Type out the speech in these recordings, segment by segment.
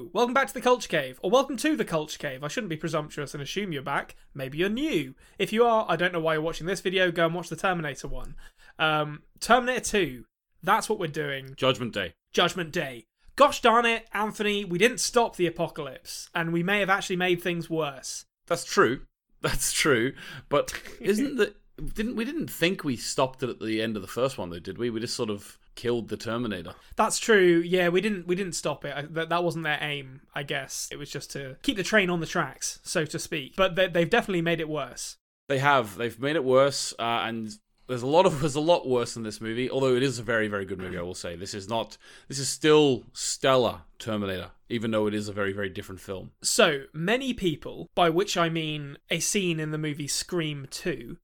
Hello! Welcome back to the Culture Cave, or welcome to the Culture Cave. I shouldn't be presumptuous and assume you're back. Maybe you're new. If you are, I don't know why you're watching this video. Go and watch the Terminator one. Um, Terminator 2. That's what we're doing. Judgment Day. Judgment Day. Gosh darn it, Anthony, we didn't stop the apocalypse, and we may have actually made things worse. That's true. That's true. But isn't the didn't we didn't think we stopped it at the end of the first one though, did we? We just sort of killed the Terminator. That's true. Yeah, we didn't we didn't stop it. I, that, that wasn't their aim, I guess. It was just to keep the train on the tracks, so to speak. But they, they've definitely made it worse. They have. They've made it worse, uh, and there's a lot of there's a lot worse in this movie. Although it is a very very good movie, I will say. This is not. This is still stellar Terminator, even though it is a very very different film. So many people, by which I mean a scene in the movie Scream 2,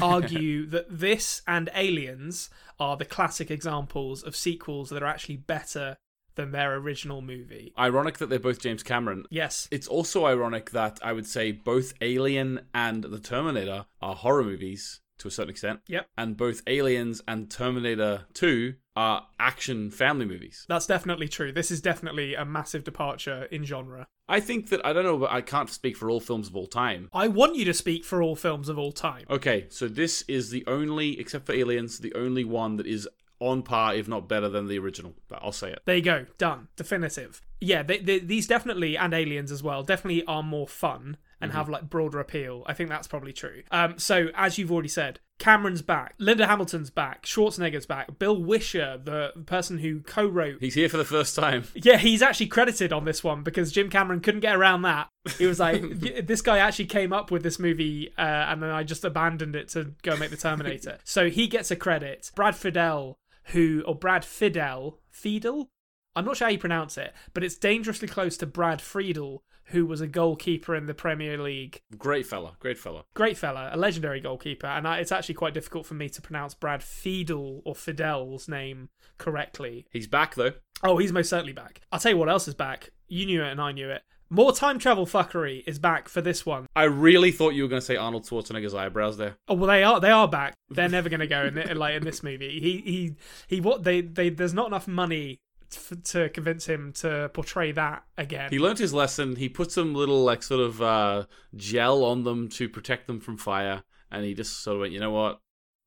argue that this and Aliens are the classic examples of sequels that are actually better than their original movie. Ironic that they're both James Cameron. Yes. It's also ironic that I would say both Alien and The Terminator are horror movies to a certain extent. Yep. And both Aliens and Terminator 2 are action family movies. That's definitely true. This is definitely a massive departure in genre. I think that I don't know, but I can't speak for all films of all time. I want you to speak for all films of all time. Okay, so this is the only, except for Aliens, the only one that is on par, if not better than the original. But I'll say it. There you go. Done. Definitive. Yeah, they, they, these definitely, and Aliens as well, definitely are more fun and have like broader appeal. I think that's probably true. Um, so as you've already said, Cameron's back, Linda Hamilton's back, Schwarzenegger's back, Bill Wisher, the person who co-wrote. He's here for the first time. Yeah, he's actually credited on this one because Jim Cameron couldn't get around that. He was like, "This guy actually came up with this movie, uh, and then I just abandoned it to go make the Terminator." so he gets a credit. Brad Fidel, who or Brad Fidel, Fidel. I'm not sure how you pronounce it, but it's dangerously close to Brad Friedel, who was a goalkeeper in the Premier League. Great fella, great fella. Great fella, a legendary goalkeeper, and I, it's actually quite difficult for me to pronounce Brad Fiedel or Fidel's name correctly. He's back though. Oh, he's most certainly back. I'll tell you what else is back. You knew it and I knew it. More time travel fuckery is back for this one. I really thought you were going to say Arnold Schwarzenegger's eyebrows there. Oh well, they are they are back. They're never going to go in the, like in this movie. He he he. What they they there's not enough money to, to convince him to portray that again. He learned his lesson. He put some little like sort of uh, gel on them to protect them from fire, and he just sort of went, you know what?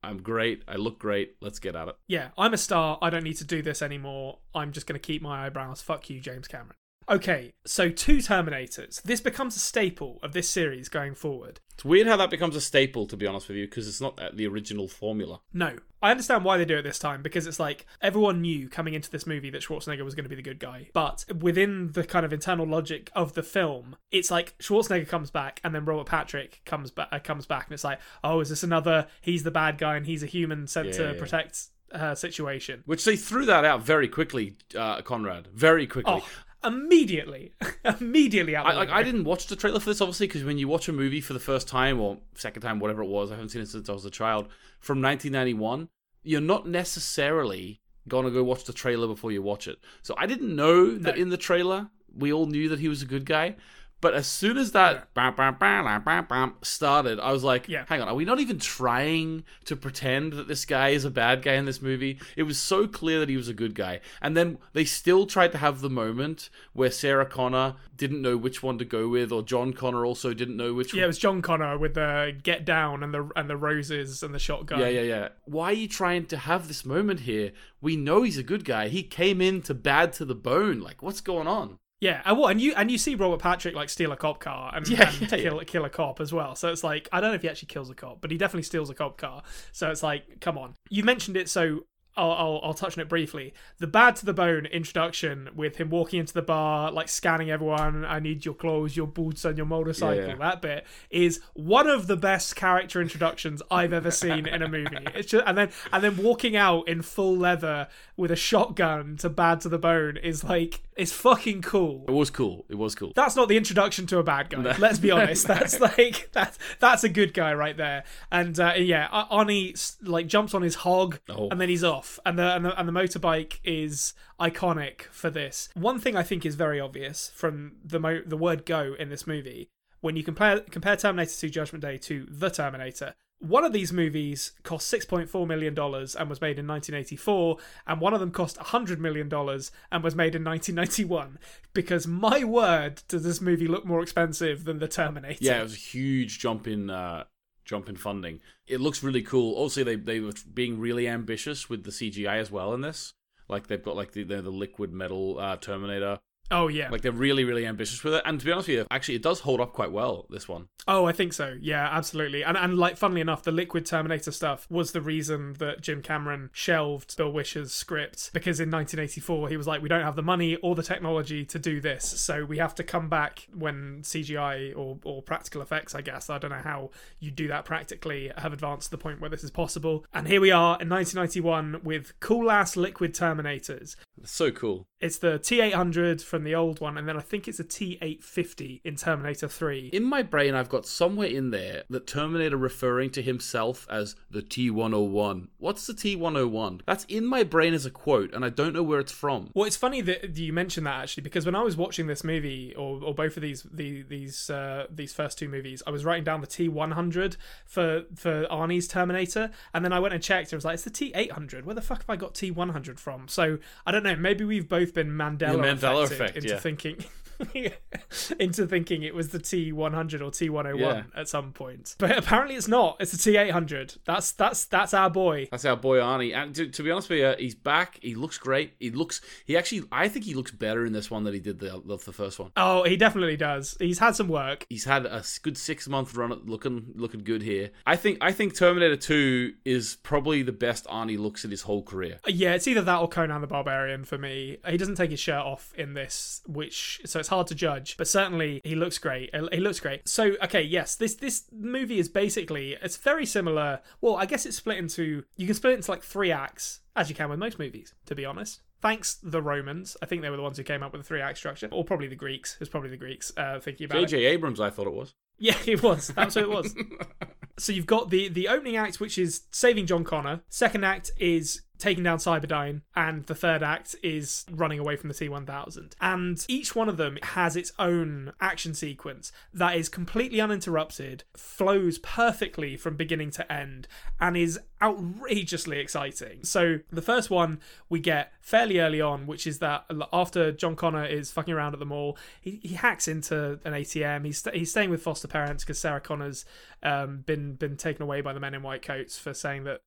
I'm great. I look great. Let's get at it. yeah, I'm a star. I don't need to do this anymore. I'm just going to keep my eyebrows. Fuck you, James Cameron. Okay, so two Terminators. This becomes a staple of this series going forward. It's weird how that becomes a staple, to be honest with you, because it's not the original formula. No. I understand why they do it this time because it's like everyone knew coming into this movie that Schwarzenegger was going to be the good guy. But within the kind of internal logic of the film, it's like Schwarzenegger comes back and then Robert Patrick comes back uh, comes back and it's like, "Oh, is this another he's the bad guy and he's a human sent Yeah, to yeah. protect her situation?" Which they threw that out very quickly, uh, Konrad. Very quickly. Oh, immediately. immediately out I, like. I didn't watch the trailer for this, obviously, because when you watch a movie for the first time or second time, whatever it was, I haven't seen it since I was a child, from 1991, you're not necessarily going to go watch the trailer before you watch it. So I didn't know that in the trailer, we all knew that he was a good guy. But as soon as that bam, bam, bam, bam, bam, bam, started, I was like, Yeah. hang on, are we not even trying to pretend that this guy is a bad guy in this movie? It was so clear that he was a good guy. And then they still tried to have the moment where Sarah Connor didn't know which one to go with, or John Connor also didn't know which one. Yeah, it was John Connor with the get down and the and the roses and the shotgun. Yeah, yeah, yeah. Why are you trying to have this moment here? We know he's a good guy. He came in to bad to the bone. Like, what's going on? Yeah, and what and you and you see Robert Patrick like steal a cop car and, Yeah, and yeah, kill kill a cop as well. So it's like I don't know if he actually kills a cop, but he definitely steals a cop car. So it's like, come on, you mentioned it, so I'll I'll, I'll touch on it briefly. The bad to the bone introduction with him walking into the bar, like scanning everyone. I need your clothes, your boots, and your motorcycle. Yeah, yeah. That bit is one of the best character introductions I've ever seen in a movie. It's just and then and then walking out in full leather with a shotgun to bad to the bone is like it's fucking cool. It was cool. It was cool. That's not the introduction to a bad guy. Let's be honest. That's like that's that's a good guy right there. And uh, yeah, Arnie like jumps on his hog Oh. and then he's off. And the, and the and the motorbike is iconic for this. One thing I think is very obvious from the mo- the word go in this movie when you compare compare Terminator 2 Judgment Day to The Terminator, one of these movies cost $6.4 million and was made in 1984, and one of them cost $100 million and was made in 1991. Because my word, does this movie look more expensive than The Terminator? Yeah, it was a huge jump in uh, jump in funding. It looks really cool. Also, they they were being really ambitious with the CGI as well in this. Like they've got like the the, liquid metal uh, Terminator. Oh, yeah. Like they're really really ambitious with it. And to be honest with you, actually, it does hold up quite well. This one. Oh, I think so. Yeah, absolutely. And and like funnily enough, the Liquid Terminator stuff was the reason that Jim Cameron shelved Bill Wisher's script because in 1984 he was like, we don't have the money or the technology to do this, so we have to come back when CGI or or practical effects, I guess. I don't know how you do that practically have advanced to the point where this is possible. And here we are in 1991 with cool ass Liquid Terminators. So cool. It's the T800 from the old one, and then I think it's a T850 in Terminator 3. In my brain, I've got somewhere in there that Terminator referring to himself as the T101. What's the T101? That's in my brain as a quote, and I don't know where it's from. Well, it's funny that you mentioned that actually, because when I was watching this movie, or, or both of these the, these uh, these first two movies, I was writing down the T one hundred for for Arnie's Terminator, and then I went and checked. and It was like it's the T eight hundred. Where the fuck have I got T one hundred from? So I don't know. Maybe we've both been Mandela, Mandela effect, into yeah. thinking. into thinking it was the T100 or T101 Yeah. at some point, but apparently it's not. It's the T800. That's that's that's our boy. That's our boy Arnie. And to, to be honest with you, he's back. He looks great. He looks. He actually. I think he looks better in this one than he did the the, the first one. Oh, he definitely does. He's had some work. He's had a good six month run, at looking looking good here. I think. I think Terminator Two is probably the best Arnie looks in his whole career. Yeah, it's either that or Conan the Barbarian for me. He doesn't take his shirt off in this, which so it's hard to judge. But certainly he looks great. He looks great. So okay, yes, this this movie is basically it's very similar. Well, I guess it's split into you can split it into like three acts, as you can with most movies. To be honest. Thanks the Romans. I think they were the ones who came up with the three act structure, or probably the Greeks. It was probably the Greeks uh, thinking about it. J.J. Abrams, I thought it was. Yeah, it was. That's what it was. so you've got the the opening act, which is saving John Connor. Second act is taking down Cyberdyne, and the third act is running away from the T1000. And each one of them has its own action sequence that is completely uninterrupted, flows perfectly from beginning to end, and is outrageously exciting. So the first one we get fairly early on, which is that after John Connor is fucking around at the mall, he, he hacks into an ATM. He's he's staying with foster parents because Sarah Connor's um, been been taken away by the men in white coats for saying that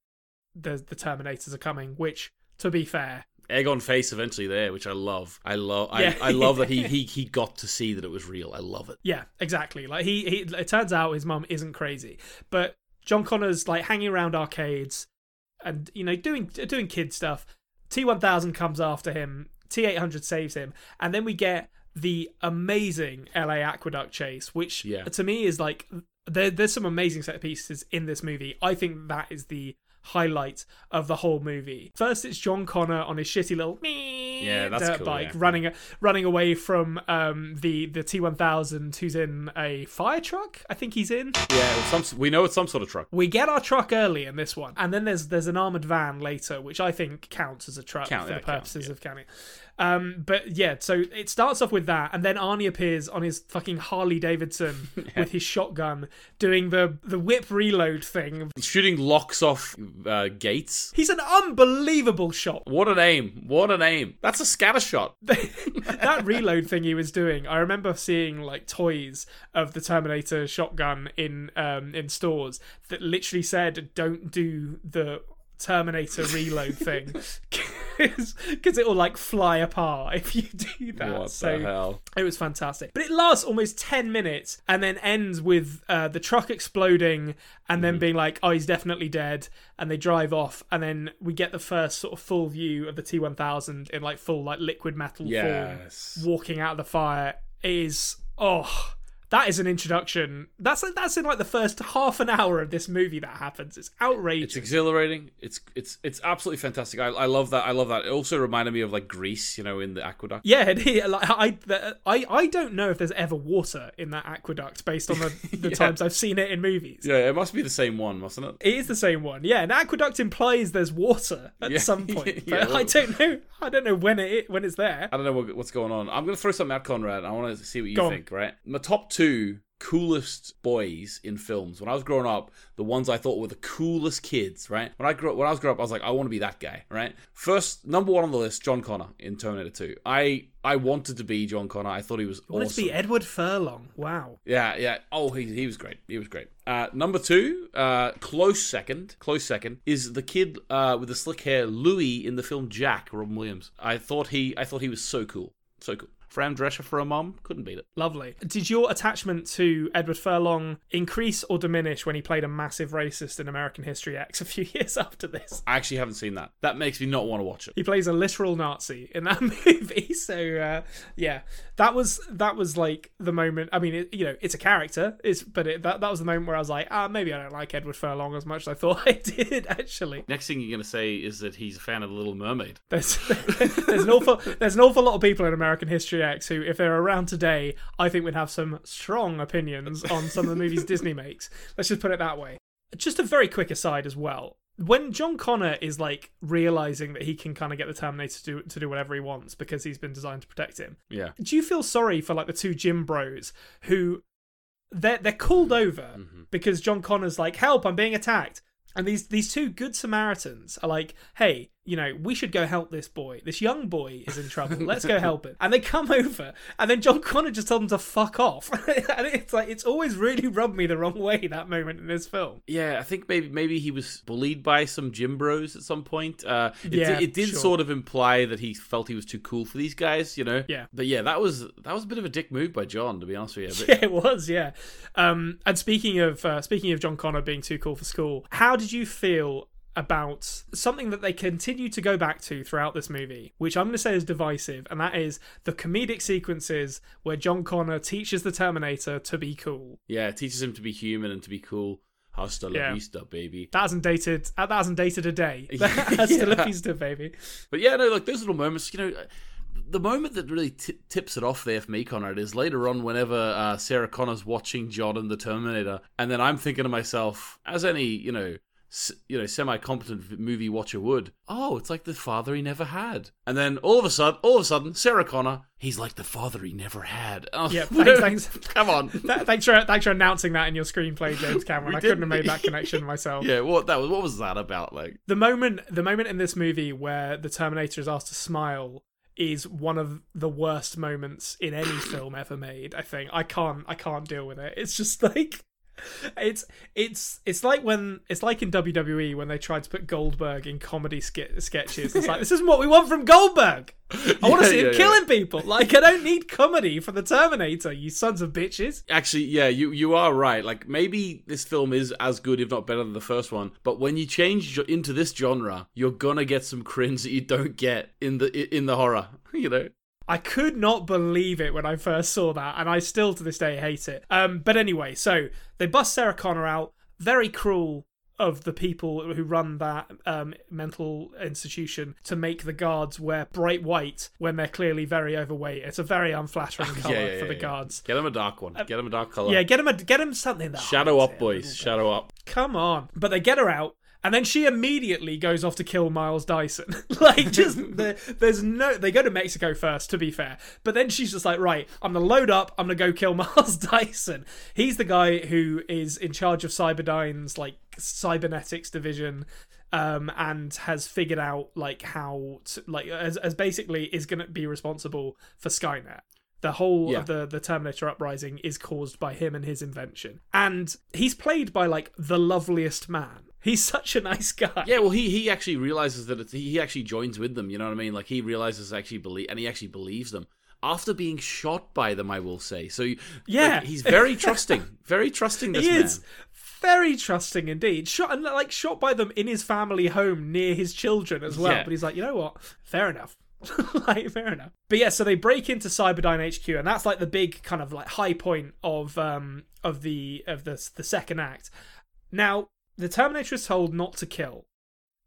the the Terminators are coming. Which, to be fair, Egg on face eventually there, which I love. I love. Yeah. I, I love that he, he he got to see that it was real. I love it. Yeah, exactly. Like he, he it turns out his mum isn't crazy, but John Connor's like hanging around arcades and you know doing doing kid stuff. T1000 comes after him. T800 saves him, and then we get the amazing LA Aqueduct chase, which Yeah. to me is like there, there's some amazing set pieces in this movie. I think that is the highlight of the whole movie. First, it's John Connor on his shitty little Yeah, dirt cool, bike yeah. running running away from um, the the T1000 who's in a fire truck. I think he's in. Yeah, some. We know it's some sort of truck. We get our truck early in this one, and then there's there's an armored van later, which I think counts as a truck Count- for the counts, purposes yeah. of counting. Um, but yeah, so it starts off with that, and then Arnie appears on his fucking Harley Davidson with his shotgun, doing the the whip reload thing. Shooting locks off uh, gates. He's an unbelievable shot. What an aim! What an aim! That's a scatter shot. that reload thing he was doing, I remember seeing like toys of the Terminator shotgun in um, in stores that literally said, "Don't do the Terminator reload thing," because it will like fly apart if you do that. What so the hell? it was fantastic. But it lasts almost 10 minutes and then ends with uh, the truck exploding and Mm-hmm. then being like, oh, he's definitely dead. And they drive off. And then we get the first sort of full view of the T 1000 in like full, like liquid metal Yes. form walking out of the fire. It is, oh. That is an introduction. That's that's in like the first half an hour of this movie that happens. It's outrageous. It's exhilarating. It's it's it's absolutely fantastic. I, I love that. I love that. It also reminded me of like Grease, you know, in the aqueduct. Yeah, is. Like, I, the, I, I don't know if there's ever water in that aqueduct based on the, the Yeah. times I've seen it in movies. Yeah, it must be the same one, mustn't it? It is the same one. Yeah, an aqueduct implies there's water at Yeah. some point, Yeah, but I don't know. I don't know when it when it's there. I don't know what, what's going on. I'm going to throw something out, Konrad. I want to see what you Go on. think, right? My top two coolest boys in films. When I was growing up, the ones I thought were the coolest kids, right? When I grew up, when I was growing up, I was like, I want to be that guy, right? First, number one on the list, John Connor in Terminator 2. I I wanted to be John Connor. I thought he was I wanted awesome. to be Edward Furlong. Wow. Yeah, yeah. Oh, he, he was great. He was great. Uh, number two, uh, close second, close second is the kid uh, with the slick hair, Louis, in the film Jack, Robin Williams. I thought he, I thought he was so cool, so cool. Fran Drescher for a mom, couldn't beat it. Lovely. Did your attachment to Edward Furlong increase or diminish when he played a massive racist in American History X a few years after this? I actually haven't seen that. That makes me not want to watch it. He plays a literal Nazi in that movie. So uh, yeah, that was that was like the moment. I mean, it, you know, it's a character. It's but it, that that was the moment where I was like, ah, maybe I don't like Edward Furlong as much as I thought I did. Actually, Next thing you're going to say is that he's a fan of The Little Mermaid. there's there's an awful there's an awful lot of people in American History Who, if they're around today, I think would have some strong opinions on some of the movies Disney makes. Let's just put it that way. Just a very quick aside as well. When John Connor is like realizing that he can kind of get the Terminator to do, to do whatever he wants because he's been designed to protect him, Yeah. do you feel sorry for like the two Gym Bros who they're they're called mm-hmm. over mm-hmm. because John Connor's like, "Help! I'm being attacked." And these these two good Samaritans are like, "Hey, you know, we should go help this boy. This young boy is in trouble. Let's go help him." And they come over, and then John Connor just told them to fuck off. and it's like it's always really rubbed me the wrong way that moment in this film. Yeah, I think maybe maybe he was bullied by some gym bros at some point. Uh, it, Yeah, it did sure. sort of imply that he felt he was too cool for these guys, you know. Yeah. But yeah, that was that was a bit of a dick move by John, to be honest with you. But Yeah, it was. Yeah. Um, and speaking of uh, speaking of John Connor being too cool for school, how did you feel about something that they continue to go back to throughout this movie, which I'm going to say is divisive, and that is the comedic sequences where John Connor teaches the Terminator to be cool. yeah, teaches him to be human and to be cool. Hasta la Yeah. vista, baby. That hasn't dated. That hasn't dated a day. Still Yeah. a vista, baby. But yeah, no, like those little moments, you know. The moment that really t- tips it off there for me, Konrad, is later on whenever uh, Sarah Connor's watching John and the Terminator, and then I'm thinking to myself, as any you know, you know, semi-competent movie watcher would, oh, it's like the father he never had. And then all of a sudden, all of a sudden, Sarah Connor, he's like the father he never had. Oh, Yeah, thanks, thanks. Come on. Th- thanks for thanks for announcing that in your screenplay, James Cameron. I couldn't have made that connection myself. yeah, what that was? What was that about? Like, the moment the moment in this movie where the Terminator is asked to smile is one of the worst moments in any film ever made. I think I can't I can't deal with it. It's just like it's it's it's like when it's like in WWE when they tried to put Goldberg in comedy ske- sketches. It's like this isn't what we want from Goldberg. I want to Yeah, see him yeah, yeah. killing people. Like I don't need comedy for the Terminator. You sons of bitches. Actually, yeah, you you are right. Like maybe this film is as good, if not better, than the first one. But when you change into this genre, you're gonna get some cringe that you don't get in the in the horror. You know. I could not believe it when I first saw that, and I still to this day hate it. Um, but anyway, so they bust Sarah Connor out. Very cruel of the people who run that um, mental institution to make the guards wear bright white when they're clearly very overweight. It's a very unflattering color yeah, yeah, for the yeah. guards. Get him a dark one. Get him a dark color. Yeah, get him a get him something that Shadow up, boys. Shadow up. Come on. But they get her out. And then she immediately goes off to kill Miles Dyson. like, just the, there's no. They go to Mexico first, to be fair. But then she's just like, right, I'm gonna load up. I'm gonna go kill Miles Dyson. He's the guy who is in charge of Cyberdyne's like cybernetics division, um, and has figured out like how to, like as, as basically is gonna be responsible for Skynet the whole Yeah. of the the Terminator uprising is caused by him and his invention. And he's played by like the loveliest man. He's such a nice guy. Yeah, well, he he actually realizes that it's, he actually joins with them. You know what I mean? Like he realizes actually believe, and he actually believes them after being shot by them. I will say. So Yeah. like, he's very trusting. Very trusting. This he man. is very trusting indeed. Shot and like shot by them in his family home near his children as well. Yeah. But he's like, you know what? Fair enough. like fair enough. But yeah, so they break into Cyberdyne HQ, and that's like the big kind of like high point of um of the of the the second act. Now the Terminator is told not to kill,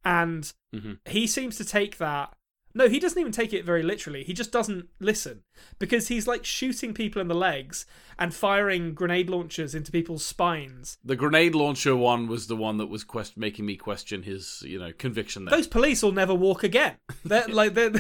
and Mhm. he seems to take that. No, he doesn't even take it very literally. He just doesn't listen because he's like shooting people in the legs and firing grenade launchers into people's spines. The grenade launcher one was the one that was quest- making me question his, you know, conviction there. Those police will never walk again. They're like, they're,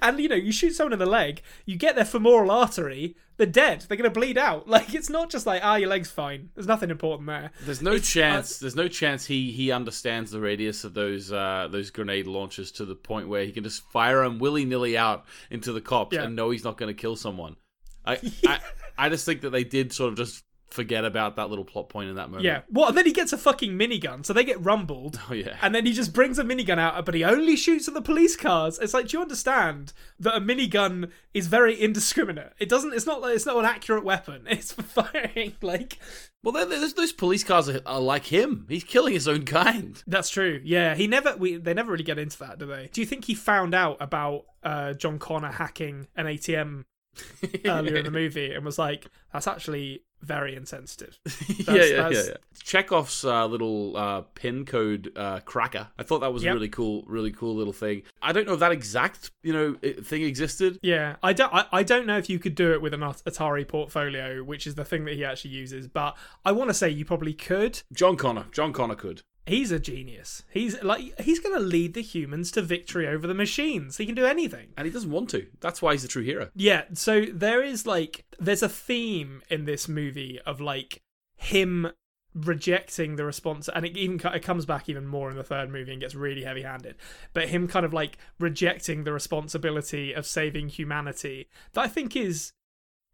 and you know, you shoot someone in the leg, you get their femoral artery, they're dead. They're gonna bleed out. Like it's not just like ah, your leg's fine. There's nothing important there. There's no chance. there's no chance he he understands the radius of those uh, those grenade launchers to the point where he can just fire them willy nilly out into the cops Yeah. and know he's not going to kill someone. I, I I just think that they did sort of just forget about that little plot point in that moment. Yeah. Well, and then he gets a fucking minigun, so they get rumbled. Oh yeah. And then he just brings a minigun out, but he only shoots at the police cars. It's like, do you understand that a minigun is very indiscriminate? It doesn't. It's not. like It's not an accurate weapon. It's for firing. Like Well, there's those police cars are, are like him. He's killing his own kind. that's true. Yeah. He never. We. They never really get into that, do they? Do you think he found out about uh, John Connor hacking an ATM earlier in the movie and was like, "That's actually very insensitive." yeah, yeah, yeah, yeah. Chekhov's uh, little uh, pin code uh, cracker. I thought that was Yep. a really cool, really cool little thing. I don't know if that exact you know thing existed. Yeah, I don't. I, I don't know if you could do it with an Atari portfolio, which is the thing that he actually uses. But I want to say you probably could. John Connor. John Connor could. He's a genius. He's like he's going to lead the humans to victory over the machines. He can do anything. And he doesn't want to. That's why he's a true hero. Yeah. So there is like there's a theme in this movie of like him rejecting the response and it even it comes back even more in the third movie and gets really heavy handed but him kind of like rejecting the responsibility of saving humanity that i think is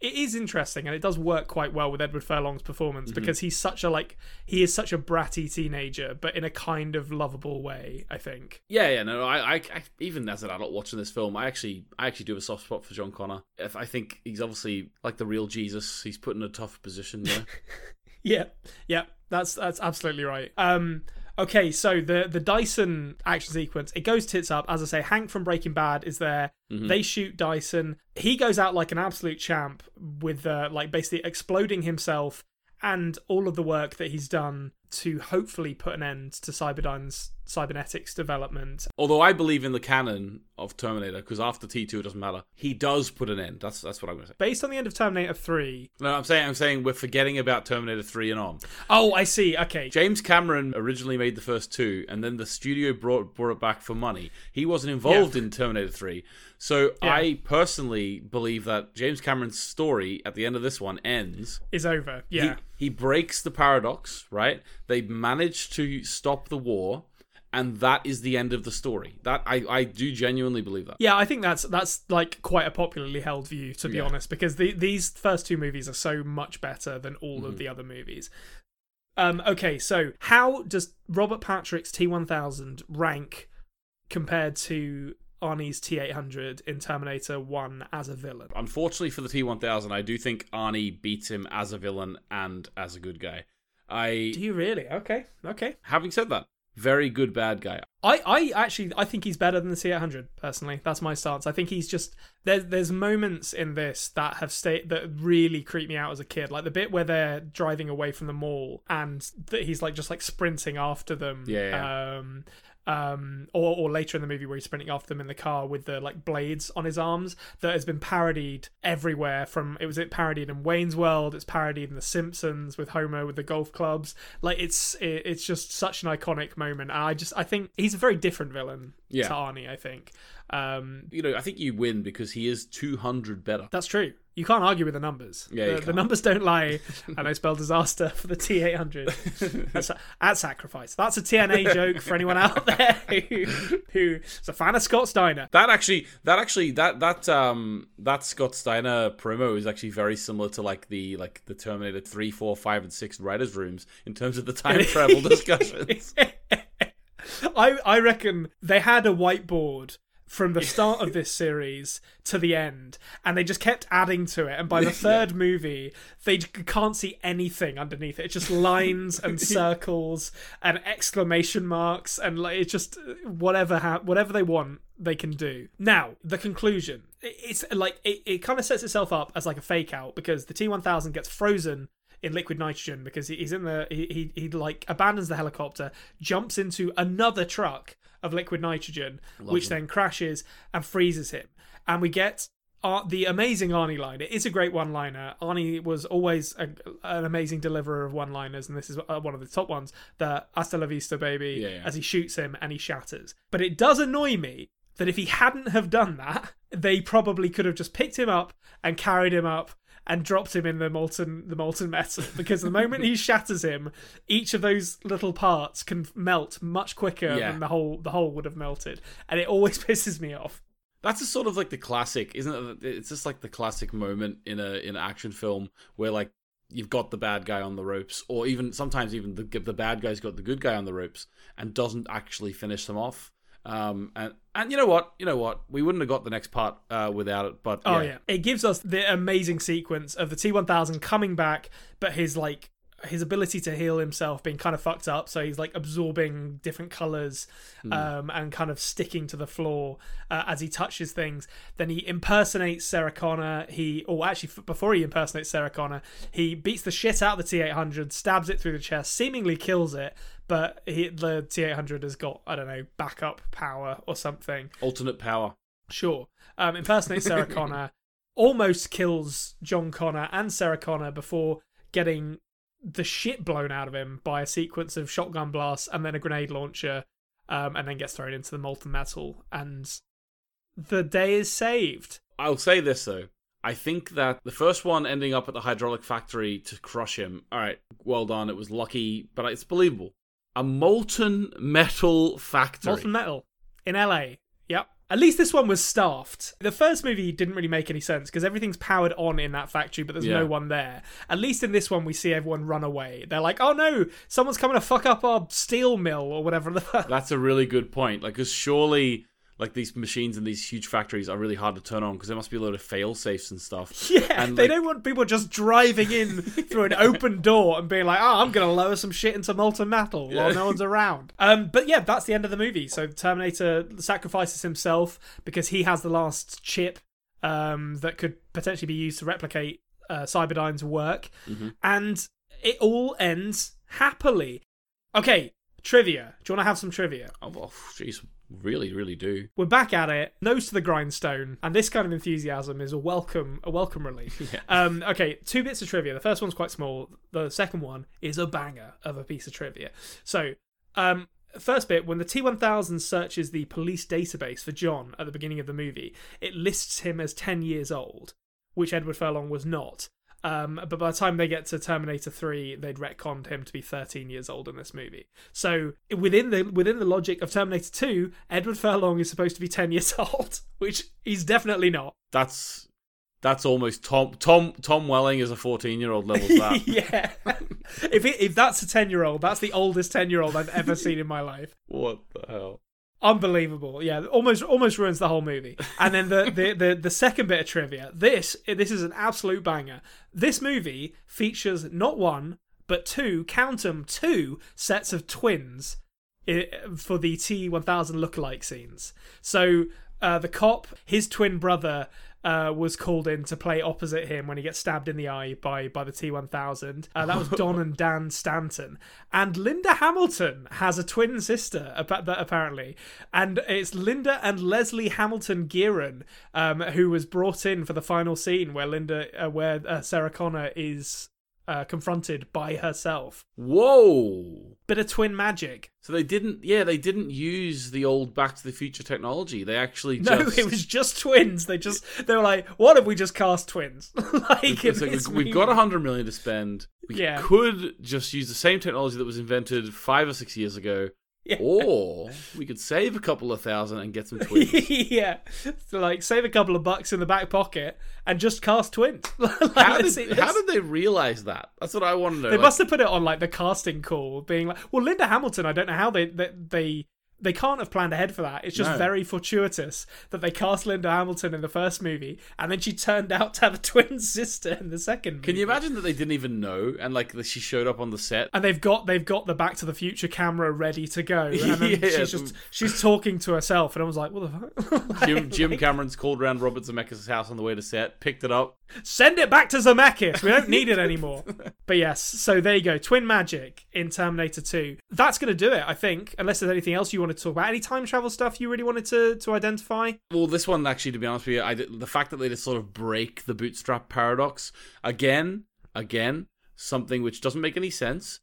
it is interesting and it does work quite well with edward furlong's performance because he's such a like he is such a bratty teenager but in a kind of lovable way i think Yeah, yeah, no, I, I, I, even as an adult watching this film, I actually, I actually do have a soft spot for John Connor. If I think he's obviously like the real Jesus. He's put in a tough position. Know? Yeah, yeah, that's that's absolutely right. Um, okay, so the the Dyson action sequence it goes tits up. As I say, Hank from Breaking Bad is there. They shoot Dyson. He goes out like an absolute champ with uh, like basically exploding himself and all of the work that he's done to hopefully put an end to Cyberdyne's cybernetics development. Although I believe in the canon of Terminator, because after T two it doesn't matter. He does put an end. That's that's what I'm gonna say. Based on the end of Terminator 3. No, I'm saying I'm saying we're forgetting about Terminator three and on. Oh, I see. Okay. James Cameron originally made the first two, and then the studio brought brought it back for money. He wasn't involved in Terminator three, so Yeah. I personally believe that James Cameron's story at the end of this one ends. Is over. Yeah. He, breaks the paradox, right? They manage to stop the war, and that is the end of the story. That I, I do genuinely believe that. Yeah, I think that's that's like quite a popularly held view, to be Yeah. honest, because the, these first two movies are so much better than all Mm-hmm. of the other movies. Um, okay, so how does Robert Patrick's T1000 rank compared to Arnie's T800 in Terminator 1 as a villain? Unfortunately for the T1000, I do think Arnie beats him as a villain and as a good guy. I, Do you really? Okay, okay. having said that, very good bad guy. I, I actually I think he's better than the T800 personally. That's my stance. I think he's just there's there's moments in this that have stayed that really creep me out as a kid, like the bit where they're driving away from the mall and that he's like just like sprinting after them. Yeah, Um, um, or or later in the movie where he's sprinting after them in the car with the like blades on his arms that has been parodied everywhere. From it was it parodied in Wayne's World, it's parodied in The Simpsons with Homer with the golf clubs. Like it's it, it's just such an iconic moment. And I just I think he's a very different villain Yeah. to Arnie. I think. Um, You know, I think you win because he is 200 better. that's true. You can't argue with the numbers. Yeah, the, the numbers don't lie, and I spell disaster for the T800 at sacrifice. That's a TNA joke for anyone out there who who is a fan of Scott Steiner. That actually, that actually, that that um that Scott Steiner promo is actually very similar to like the like the Terminator three, four, five, and six writers' rooms in terms of the time travel discussions. I I reckon they had a whiteboard from the start of this series to the end, and they just kept adding to it. And by the third movie, they can't see anything underneath it. It's just lines and circles and exclamation marks, and like it's just uh, whatever ha- whatever they want, they can do. Now, the conclusion it's like it, it kind of sets itself up as like a fake out because the T one thousand gets frozen in liquid nitrogen because he's in the he, he he like abandons the helicopter, jumps into another truck of liquid nitrogen, which then crashes and freezes him, and we get. Uh, the amazing Arnie line. It is a great one-liner. Arnie was always a, an amazing deliverer of one-liners, and this is uh, one of the top ones. The "Hasta la vista, baby," Yeah, yeah. as he shoots him and he shatters. But it does annoy me that if he hadn't have done that, they probably could have just picked him up and carried him up and dropped him in the molten the molten metal because the moment he shatters him, each of those little parts can melt much quicker Yeah. than the whole the whole would have melted, and it always pisses me off. That's a sort of like the classic, isn't it? It's just like the classic moment in a in an action film where like you've got the bad guy on the ropes, or even sometimes even the the bad guy's got the good guy on the ropes and doesn't actually finish them off. Um, and and you know what, you know what, we wouldn't have got the next part uh, without it. But Oh yeah. It gives us the amazing sequence of the T1000 coming back, but his like his ability to heal himself being kind of fucked up, so he's like absorbing different colors um, and kind of sticking to the floor uh, as he touches things. Then he impersonates Sarah Connor. He, or actually, f- before he impersonates Sarah Connor, he beats the shit out of the T800, stabs it through the chest, seemingly kills it. But he, the T800 has got I don't know backup power or something. alternate power. Sure. Um, impersonates Sarah Connor, almost kills John Connor and Sarah Connor before getting the shit blown out of him by a sequence of shotgun blasts and then a grenade launcher, um, and then gets thrown into the molten metal, and the day is saved. I'll say this though. I think that the first one ending up at the hydraulic factory to crush him. All right, well done. It was lucky, but it's believable. A molten metal factory. Molten metal in LA. Yep. At least this one was staffed. The first movie didn't really make any sense because everything's powered on in that factory, but there's Yeah. no one there. At least in this one, we see everyone run away. They're like, "Oh no, someone's coming to fuck up our steel mill or whatever." the That's a really good point. Like, because surely, like these machines and these huge factories are really hard to turn on because there must be a lot of fail safes and stuff. yeah, And, they like- don't want people just driving in through an open door and being like, "Oh, I'm gonna lower some shit into molten metal while Yeah. no one's around." Um, but yeah, that's the end of the movie. So Terminator sacrifices himself because he has the last chip um, that could potentially be used to replicate uh, Cyberdyne's work, Mhm. and it all ends happily. Okay, trivia. Do you want to have some trivia? Oh, jeez, really, really do. We're back at it, nose to the grindstone, and this kind of enthusiasm is a welcome, a welcome relief. Yeah. Um, okay, two bits of trivia. The first one's quite small. The second one is a banger of a piece of trivia. So, um, first bit when the T1000 searches the police database for John at the beginning of the movie, it lists him as 10 years old, which Edward Furlong was not. Um, but by the time they get to Terminator 3, they'd retconned him to be 13 years old in this movie. So within the within the logic of Terminator 2, Edward Furlong is supposed to be 10 years old, which he's definitely not. That's that's almost Tom Tom Tom Welling is a fourteen year old levels that. yeah. if it, if that's a 10 year old, that's the oldest 10 year old I've ever seen in my life. what the hell? Unbelievable. Yeah, almost almost ruins the whole movie. And then the, the, the, the second bit of trivia. This this is an absolute banger. This movie features not one, but two, count them two sets of twins for the T1000 lookalike scenes. So uh, the cop, his twin brother, uh, was called in to play opposite him when he gets stabbed in the eye by by the T1000. Uh, that was Don and Dan Stanton, and Linda Hamilton has a twin sister apparently, and it's Linda and Leslie Hamilton Gearon, um, who was brought in for the final scene where Linda, uh, where uh, Sarah Connor is. Uh, confronted by herself. Whoa! Bit of twin magic. So they didn't, yeah, they didn't use the old Back to the Future technology. They actually No, just, it was just twins. They just they were like, what if we just cast twins? like It's like, this we've got a hundred million to spend. We Yeah. could just use the same technology that was invented five or six years ago, Yeah. or we could save a couple of thousand and get some twins. yeah, so like save a couple of bucks in the back pocket and just cast twins. Like, how, did, how did they realize that? That's what I want to know. they Like, must have put it on like the casting call, being like, "Well, Linda Hamilton. I don't know how they they they, they can't have planned ahead for that. It's just No. very fortuitous that they cast Linda Hamilton in the first movie, and then she turned out to have a twin sister in the second. Movie. Can you imagine that they didn't even know, and like she showed up on the set? and they've got they've got the Back to the Future camera ready to go, and then Yeah. she's just she's talking to herself, and I was like, "What the fuck?" Jim Jim Cameron's called around Robert Zemeckis' house on the way to set, picked it up. Send it back to Zemeckis. We don't need it anymore. but yes, so there you go. Twin magic in Terminator 2. That's going to do it, I think. Unless there's anything else you want to talk about. Any time travel stuff you really wanted to, to identify? Well, this one actually, to be honest with you, I the fact that they just sort of break the bootstrap paradox again, again, something which doesn't make any sense.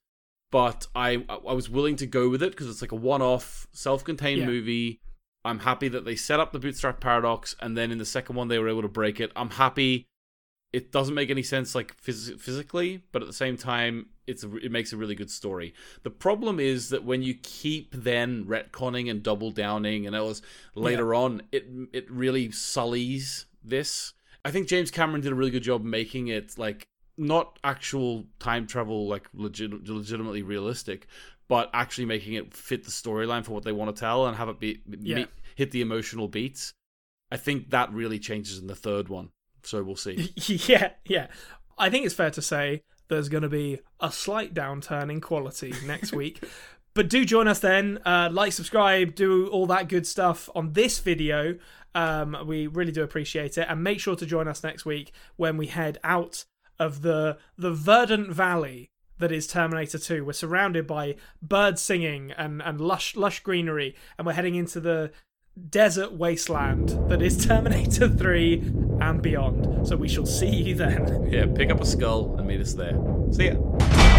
But I I was willing to go with it because it's like a one-off, self-contained Yeah. movie. I'm happy that they set up the bootstrap paradox, and then in the second one they were able to break it. I'm happy it doesn't make any sense like phys- physically, but at the same time, it's a, it makes a really good story. The problem is that when you keep then retconning and double downing, and else later on, it it really sullies this. I think James Cameron did a really good job making it like not actual time travel, like legit- legitimately realistic, but actually making it fit the storyline for what they want to tell and have it be Yeah. meet, hit the emotional beats. I think that really changes in the third one. So we'll see. yeah, yeah. I think it's fair to say there's going to be a slight downturn in quality next week. But do join us then. Uh, like, subscribe, do all that good stuff on this video. Um, we really do appreciate it. And make sure to join us next week when we head out of the the verdant valley that is Terminator 2. We're surrounded by birds singing and, and lush lush greenery, and we're heading into the desert wasteland that is Terminator 3 and beyond. So we shall see you then. Yeah, pick up a skull and meet us there. See ya.